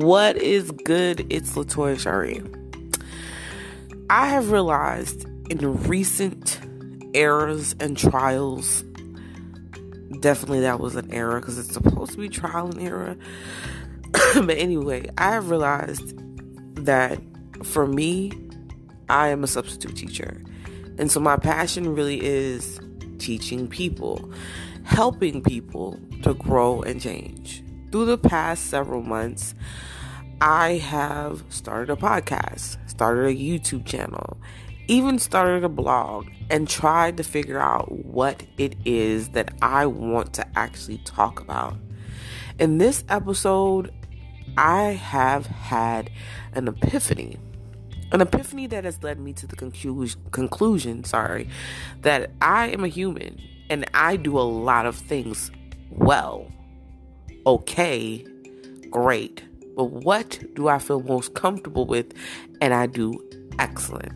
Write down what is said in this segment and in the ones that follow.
What is good? It's Latoya Shari. I have realized in recent eras and trials, definitely that was an error because it's supposed to be trial and error. but anyway, I have realized that for me, I am a substitute teacher. And so my passion really is teaching people, helping people to grow and change. Through the past several months, I have started a podcast, started a YouTube channel, even started a blog, and tried to figure out what it is that I want to actually talk about. In this episode, I have had an epiphany. An epiphany that has led me to the conclusion, conclusion, sorry, that I am a human and I do a lot of things well. Okay, great. But what do I feel most comfortable with and I do excellent?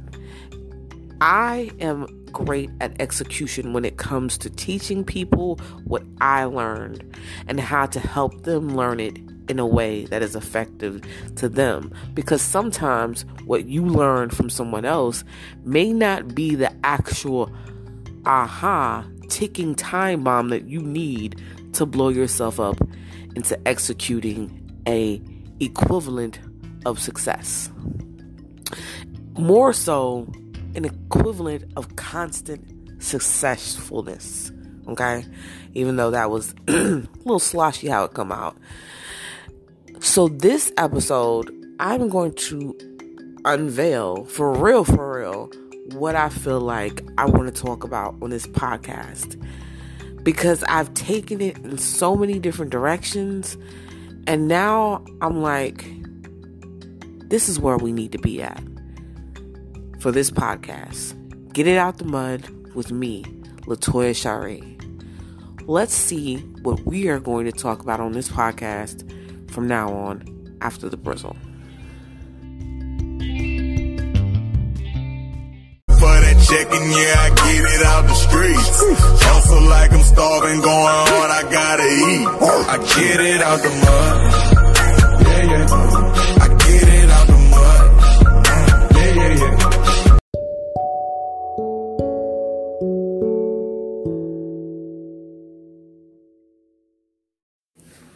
I am great at execution when it comes to teaching people what I learned and how to help them learn it in a way that is effective to them. Because sometimes what you learn from someone else may not be the actual aha ticking time bomb that you need to blow yourself up into executing a equivalent of success. More so, an equivalent of constant successfulness. Okay, even though that was a little sloshy how it come out. So this episode, I'm going to unveil for real, for real, what I feel like I want to talk about on this podcast because I've taken it in so many different directions, and now I'm like, this is where we need to be at for this podcast. Get it out the mud with me, Latoya Shari. Let's see what we are going to talk about on this podcast from now on after the brizzle. Checking, yeah, I get it out the streets. Hustle like I'm starving, going hard, I gotta eat. I get it out the mud. Yeah, yeah. I get it out the mud. Uh, yeah, yeah, yeah.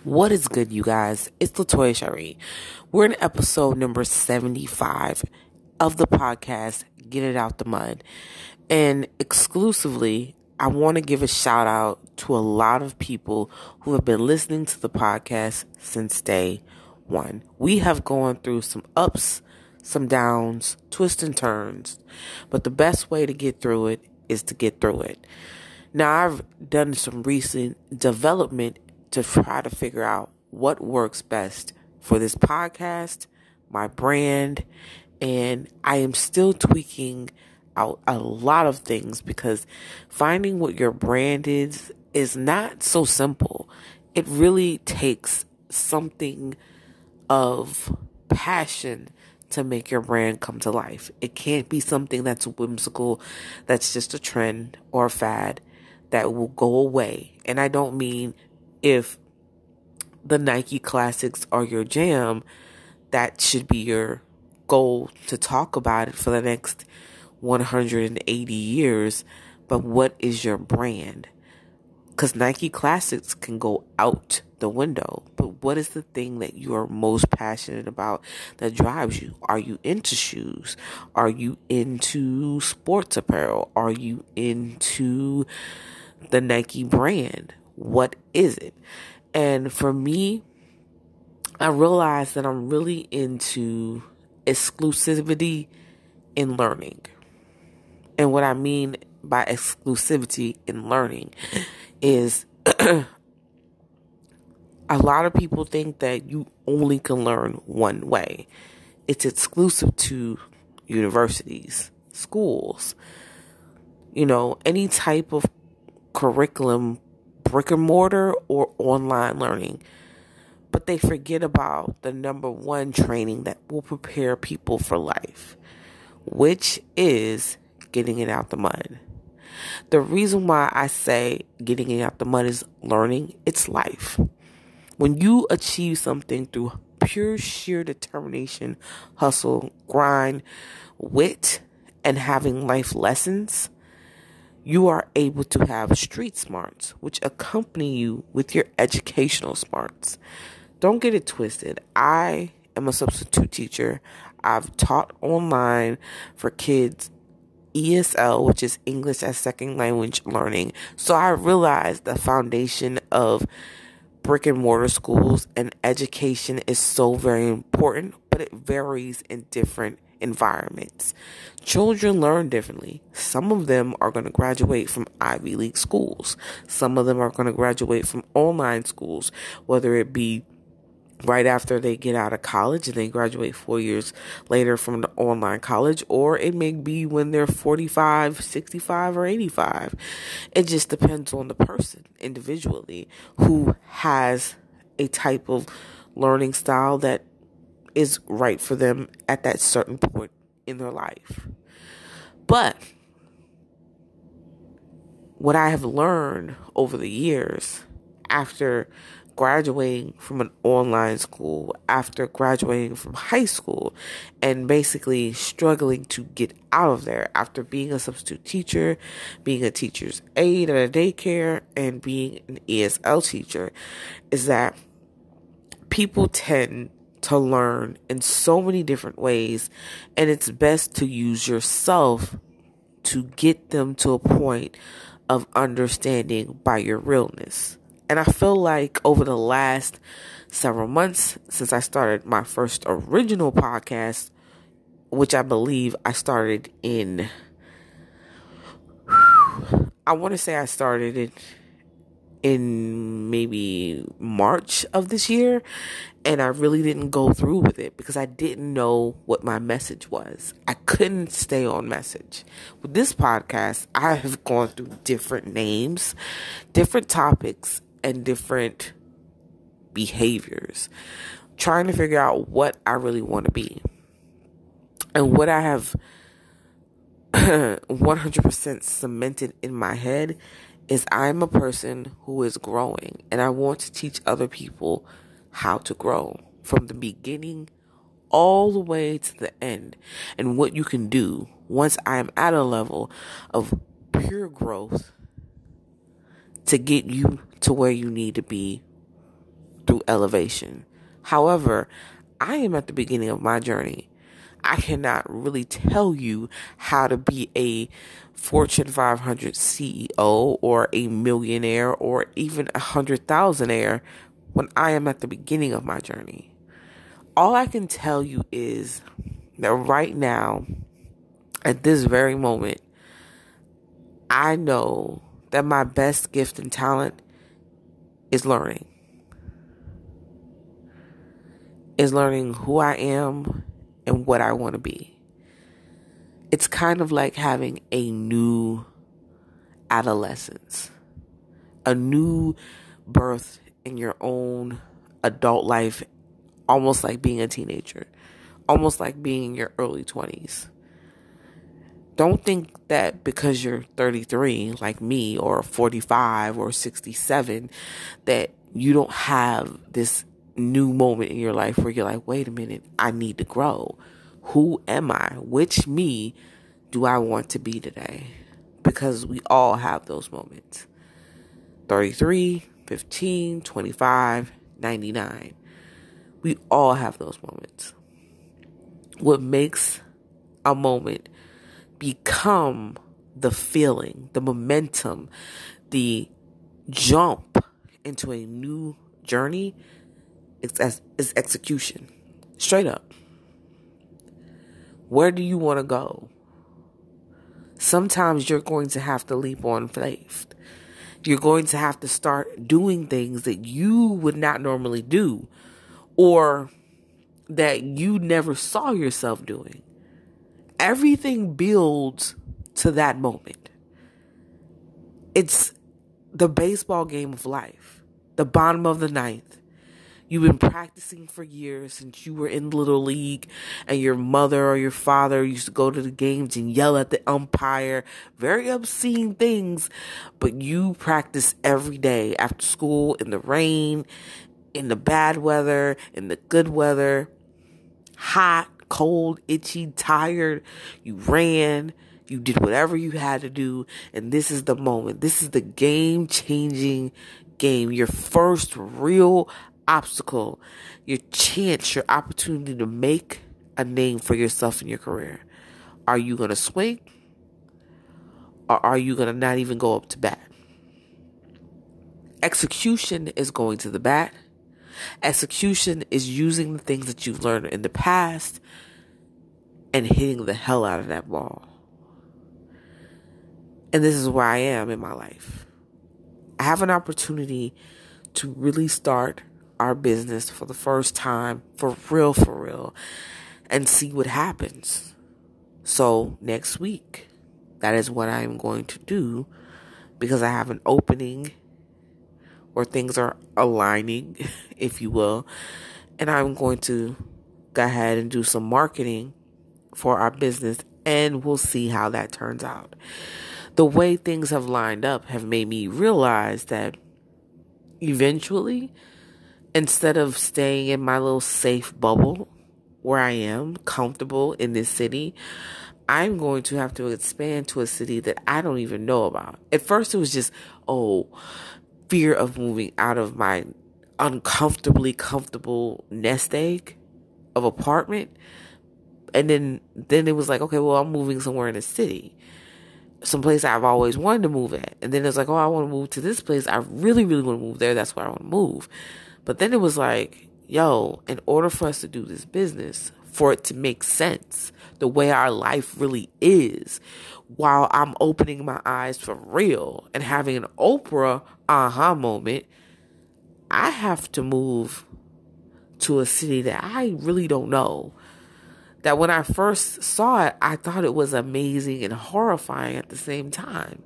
What is good, you guys? It's Latoya Shari. We're in episode number 75 of the podcast, Get It Out the Mud. And exclusively, I want to give a shout out to a lot of people who have been listening to the podcast since day one. We have gone through some ups, some downs, twists and turns, but the best way to get through it is to get through it. Now, I've done some recent development to try to figure out what works best for this podcast, my brand, and I am still tweaking out a lot of things because finding what your brand is is not so simple. It really takes something of passion to make your brand come to life. It can't be something that's whimsical, that's just a trend or a fad that will go away. And I don't mean if the Nike classics are your jam, that should be your goal to talk about it for the next 180 years. But what is your brand? Because Nike classics can go out the window. But what is the thing that you are most passionate about that drives you? Are you into shoes? Are you into sports apparel? Are you into the Nike brand? What is it? And for me, I realized that I'm really into exclusivity in learning. And what I mean by exclusivity in learning is a lot of people think that you only can learn one way. It's exclusive to universities, schools, you know, any type of curriculum, brick and mortar or online learning. But they forget about the number one training that will prepare people for life, which is getting it out the mud. The reason why I say getting it out the mud is learning, it's life. When you achieve something through pure sheer determination, hustle, grind, wit, and having life lessons, you are able to have street smarts, which accompany you with your educational smarts. Don't get it twisted. I am a substitute teacher. I've taught online for kids ESL, which is English as Second Language Learning. So I realized the foundation of brick and mortar schools and education is so very important, but it varies in different environments. Children learn differently. Some of them are going to graduate from Ivy League schools. Some of them are going to graduate from online schools, whether it be right after they get out of college and they graduate four years later from the online college, or it may be when they're 45, 65, or 85. It just depends on the person individually who has a type of learning style that is right for them at that certain point in their life. But what I have learned over the years after graduating from an online school, after graduating from high school, and basically struggling to get out of there after being a substitute teacher, being a teacher's aide at a daycare, and being an ESL teacher, is that people tend to learn in so many different ways, and it's best to use yourself to get them to a point of understanding by your realness. And I feel like over the last several months since I started my first original podcast, which I believe I started in, I want to say I started it in maybe March of this year. And I really didn't go through with it because I didn't know what my message was. I couldn't stay on message. With this podcast, I have gone through different names, different topics, and different behaviors, trying to figure out what I really want to be. And what I have 100% cemented in my head is I'm a person who is growing and I want to teach other people how to grow from the beginning all the way to the end and what you can do once I am at a level of pure growth to get you to where you need to be through elevation. However, I am at the beginning of my journey. I cannot really tell you how to be a Fortune 500 CEO or a millionaire or even a hundred thousandaire when I am at the beginning of my journey. All I can tell you is that right now, at this very moment, I know that my best gift and talent is learning. Is learning who I am and what I want to be. It's kind of like having a new adolescence, a new birth in your own adult life, almost like being a teenager, almost like being in your early 20s. Don't think that because you're 33, like me, or 45 or 67, that you don't have this new moment in your life where you're like, wait a minute, I need to grow. Who am I? Which me do I want to be today? Because we all have those moments 33, 15, 25, 99. We all have those moments. What makes a moment become the feeling, the momentum, the jump into a new journey is, is execution. Straight up. Where do you want to go? Sometimes you're going to have to leap on faith. You're going to have to start doing things that you would not normally do or that you never saw yourself doing everything builds to that moment. It's the baseball game of life, the bottom of the ninth. You've been practicing for years since you were in Little League, and your mother or your father used to go to the games and yell at the umpire, very obscene things, but you practice every day after school, in the rain, in the bad weather, in the good weather, hot, cold, itchy, tired. You ran, you did whatever you had to do, and this is the moment. This is the game changing game. Your first real obstacle, your chance, your opportunity to make a name for yourself in your career. Are you going to swing? Or are you going to not even go up to bat? Execution is going to the bat. Execution is using the things that you've learned in the past and hitting the hell out of that ball. And this is where I am in my life. I have an opportunity to really start our business for the first time, for real, for real, and see what happens. So, next week, that is what I am going to do because I have an opening where things are aligning, if you will, and I'm going to go ahead and do some marketing for our business and we'll see how that turns out. The way things have lined up have made me realize that eventually, instead of staying in my little safe bubble where I am, comfortable in this city, I'm going to have to expand to a city that I don't even know about. At first, it was just, oh, fear of moving out of my uncomfortably comfortable nest egg of apartment and then then it was like, okay, well, I'm moving somewhere in the city, someplace I've always wanted to move at. And then it's like, oh, I want to move to this place. I really, really want to move there. That's where I want to move. But then it was like, yo, in order for us to do this business, for it to make sense, the way our life really is, while I'm opening my eyes for real and having an Oprah aha moment, I have to move to a city that I really don't know that when I first saw it, I thought it was amazing and horrifying at the same time.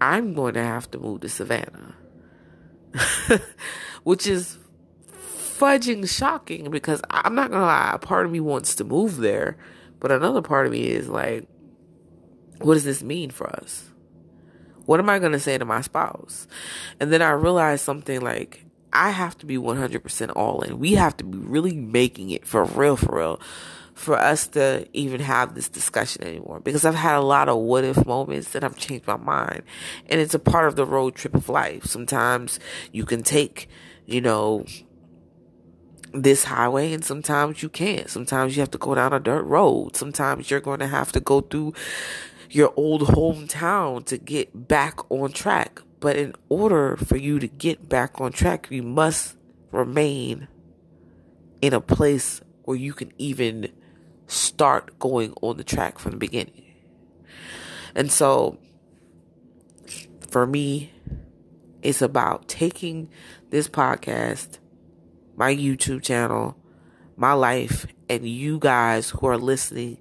I'm going to have to move to Savannah, which is fudging shocking because I'm not to lie, a part of me wants to move there, but another part of me is like, what does this mean for us? What am I to say to my spouse? And then I realized something like, I have to be 100% all in. We have to be really making it for real, for real, for us to even have this discussion anymore. Because I've had a lot of what if moments that I've changed my mind. And it's a part of the road trip of life. Sometimes you can take, you know, this highway and sometimes you can't. Sometimes you have to go down a dirt road. Sometimes you're going to have to go through your old hometown to get back on track. But in order for you to get back on track, you must remain in a place where you can even start going on the track from the beginning. And so for me, it's about taking this podcast, my YouTube channel, my life, and you guys who are listening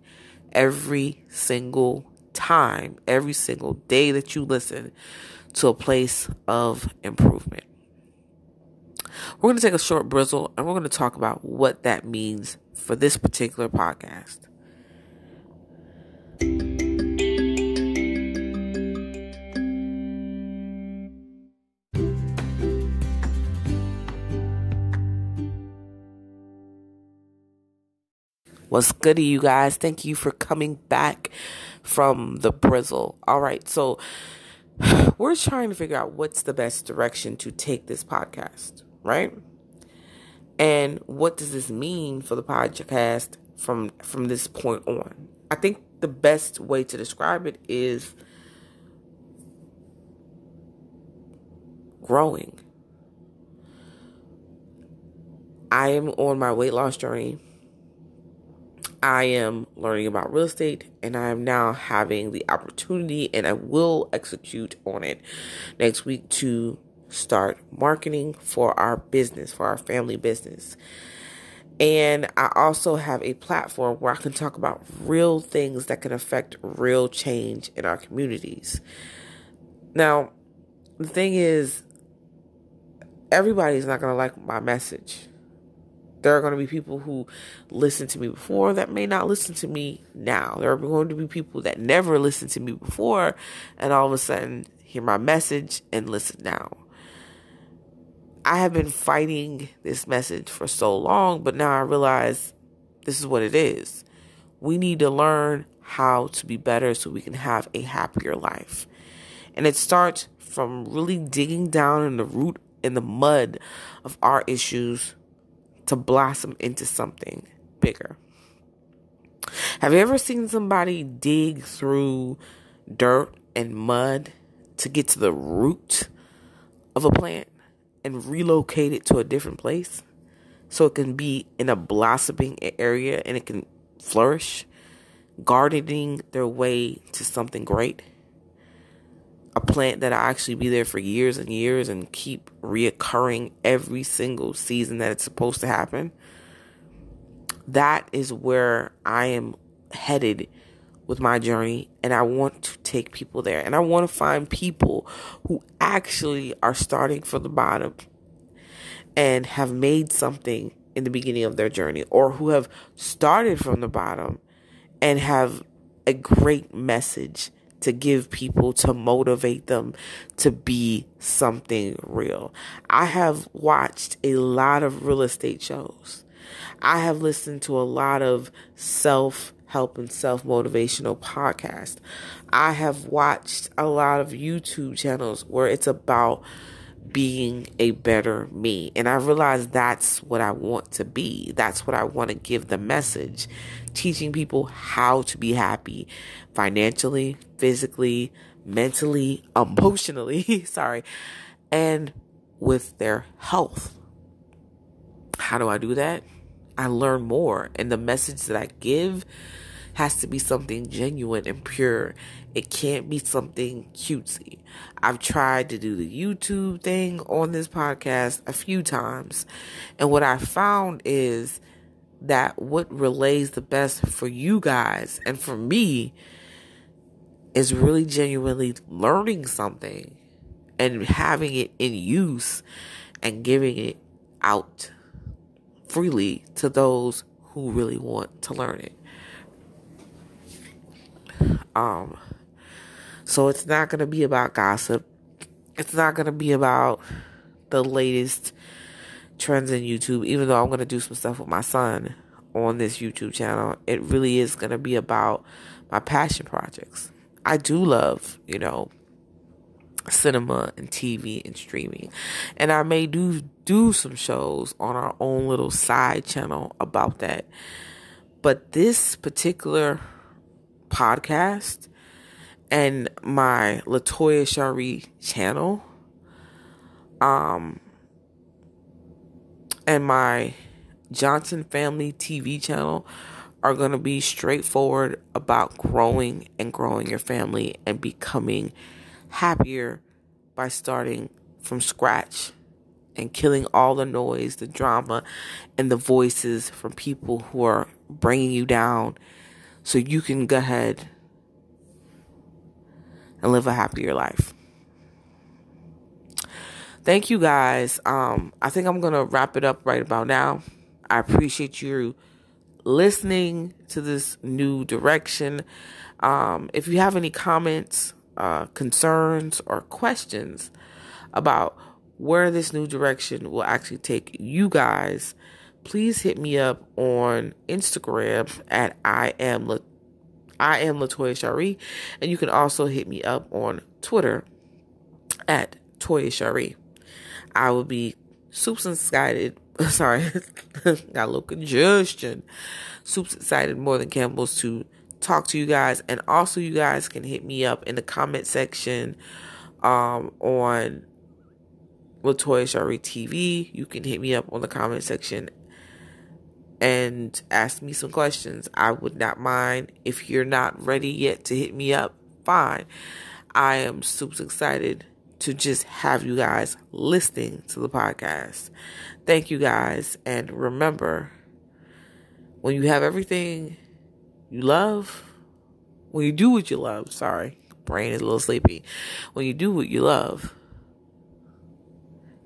every single time, every single day that you listen to a place of improvement. We're going to take a short brizzle and we're going to talk about what that means for this particular podcast. What's good to you guys? Thank you for coming back from the brizzle. All right, so we're trying to figure out what's the best direction to take this podcast, right? And what does this mean for the podcast from from this point on? I think the best way to describe it is growing. I am on my weight loss journey. I am learning about real estate and I am now having the opportunity and I will execute on it next week to start marketing for our business, for our family business. And I also have a platform where I can talk about real things that can affect real change in our communities. Now, the thing is, everybody's not going to like my message there are going to be people who listened to me before that may not listen to me now. There are going to be people that never listened to me before and all of a sudden hear my message and listen now. I have been fighting this message for so long, but now I realize this is what it is. We need to learn how to be better so we can have a happier life. And it starts from really digging down in the root, in the mud of our issues to blossom into something bigger. Have you ever seen somebody dig through dirt and mud to get to the root of a plant and relocate it to a different place so it can be in a blossoming area and it can flourish, gardening their way to something great? A plant that'll actually be there for years and years and keep reoccurring every single season that it's supposed to happen that is where I am headed with my journey. And I want to take people there. And I want to find people who actually are starting from the bottom and have made something in the beginning of their journey or who have started from the bottom and have a great message to give people to motivate them to be something real. I have watched a lot of real estate shows I have listened to a lot of self help and self motivational podcasts. I have watched a lot of YouTube channels where it's about being a better me. And I realize that's what I want to be. That's what I want to give the message. Teaching people how to be happy financially, physically, mentally, emotionally, sorry, and with their health. How do I do that? I learn more. And the message that I give has to be something genuine and pure. It can't be something cutesy. I've tried to do the YouTube thing on this podcast a few times. And what I found is that what relays the best for you guys and for me is really genuinely learning something and having it in use and giving it out freely to those who really want to learn it. Um, so it's not going to be about gossip. It's not going to be about the latest trends in YouTube, even though I'm going to do some stuff with my son on this YouTube channel. It really is going to be about my passion projects. I do love, you know, cinema and TV and streaming. And I may do do some shows on our own little side channel about that. But this particular podcast and my Latoya Shari channel um and my Johnson Family TV channel are going to be straightforward about growing and growing your family and becoming happier by starting from scratch and killing all the noise, the drama, and the voices from people who are bringing you down so you can go ahead and live a happier life. Thank you guys. Um, I think I'm going to wrap it up right about now. I appreciate you listening to this new direction. Um, if you have any comments, uh, concerns or questions about where this new direction will actually take you guys, please hit me up on Instagram at I am La- I am Latoya Shari, and you can also hit me up on Twitter at Toya Shari. I will be super excited. Sorry, got a little congestion. Super excited more than Campbell's to talk to you guys. And also, you guys can hit me up in the comment section um, on Latoya Shari TV. You can hit me up on the comment section and ask me some questions. I would not mind if you're not ready yet to hit me up. Fine. I am super excited to just have you guys listening to the podcast. Thank you guys. And remember, when you have everything you love, when you do what you love, sorry, brain is a little sleepy. When you do what you love,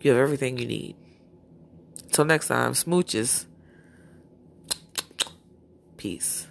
you have everything you need. Till next time, smooches. Peace.